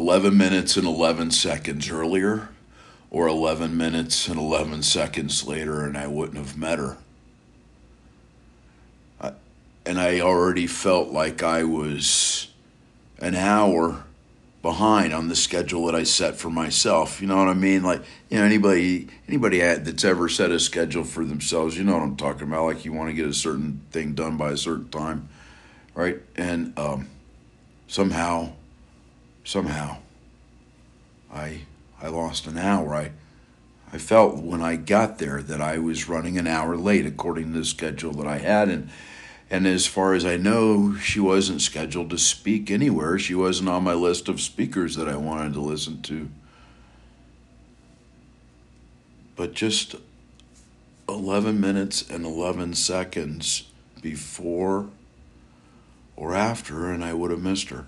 11 minutes and 11 seconds earlier or 11 minutes and 11 seconds later, and I wouldn't have met her. And I already felt like I was an hour behind on the schedule that I set for myself. You know what I mean? Like, you know, anybody anybody that's ever set a schedule for themselves, you know what I'm talking about. Like, you want to get a certain thing done by a certain time, right? And um, somehow, somehow, I I lost an hour. I I felt when I got there that I was running an hour late according to the schedule that I had, and and as far as I know, she wasn't scheduled to speak anywhere. She wasn't on my list of speakers that I wanted to listen to. But just 11 minutes and 11 seconds before or after, and I would have missed her.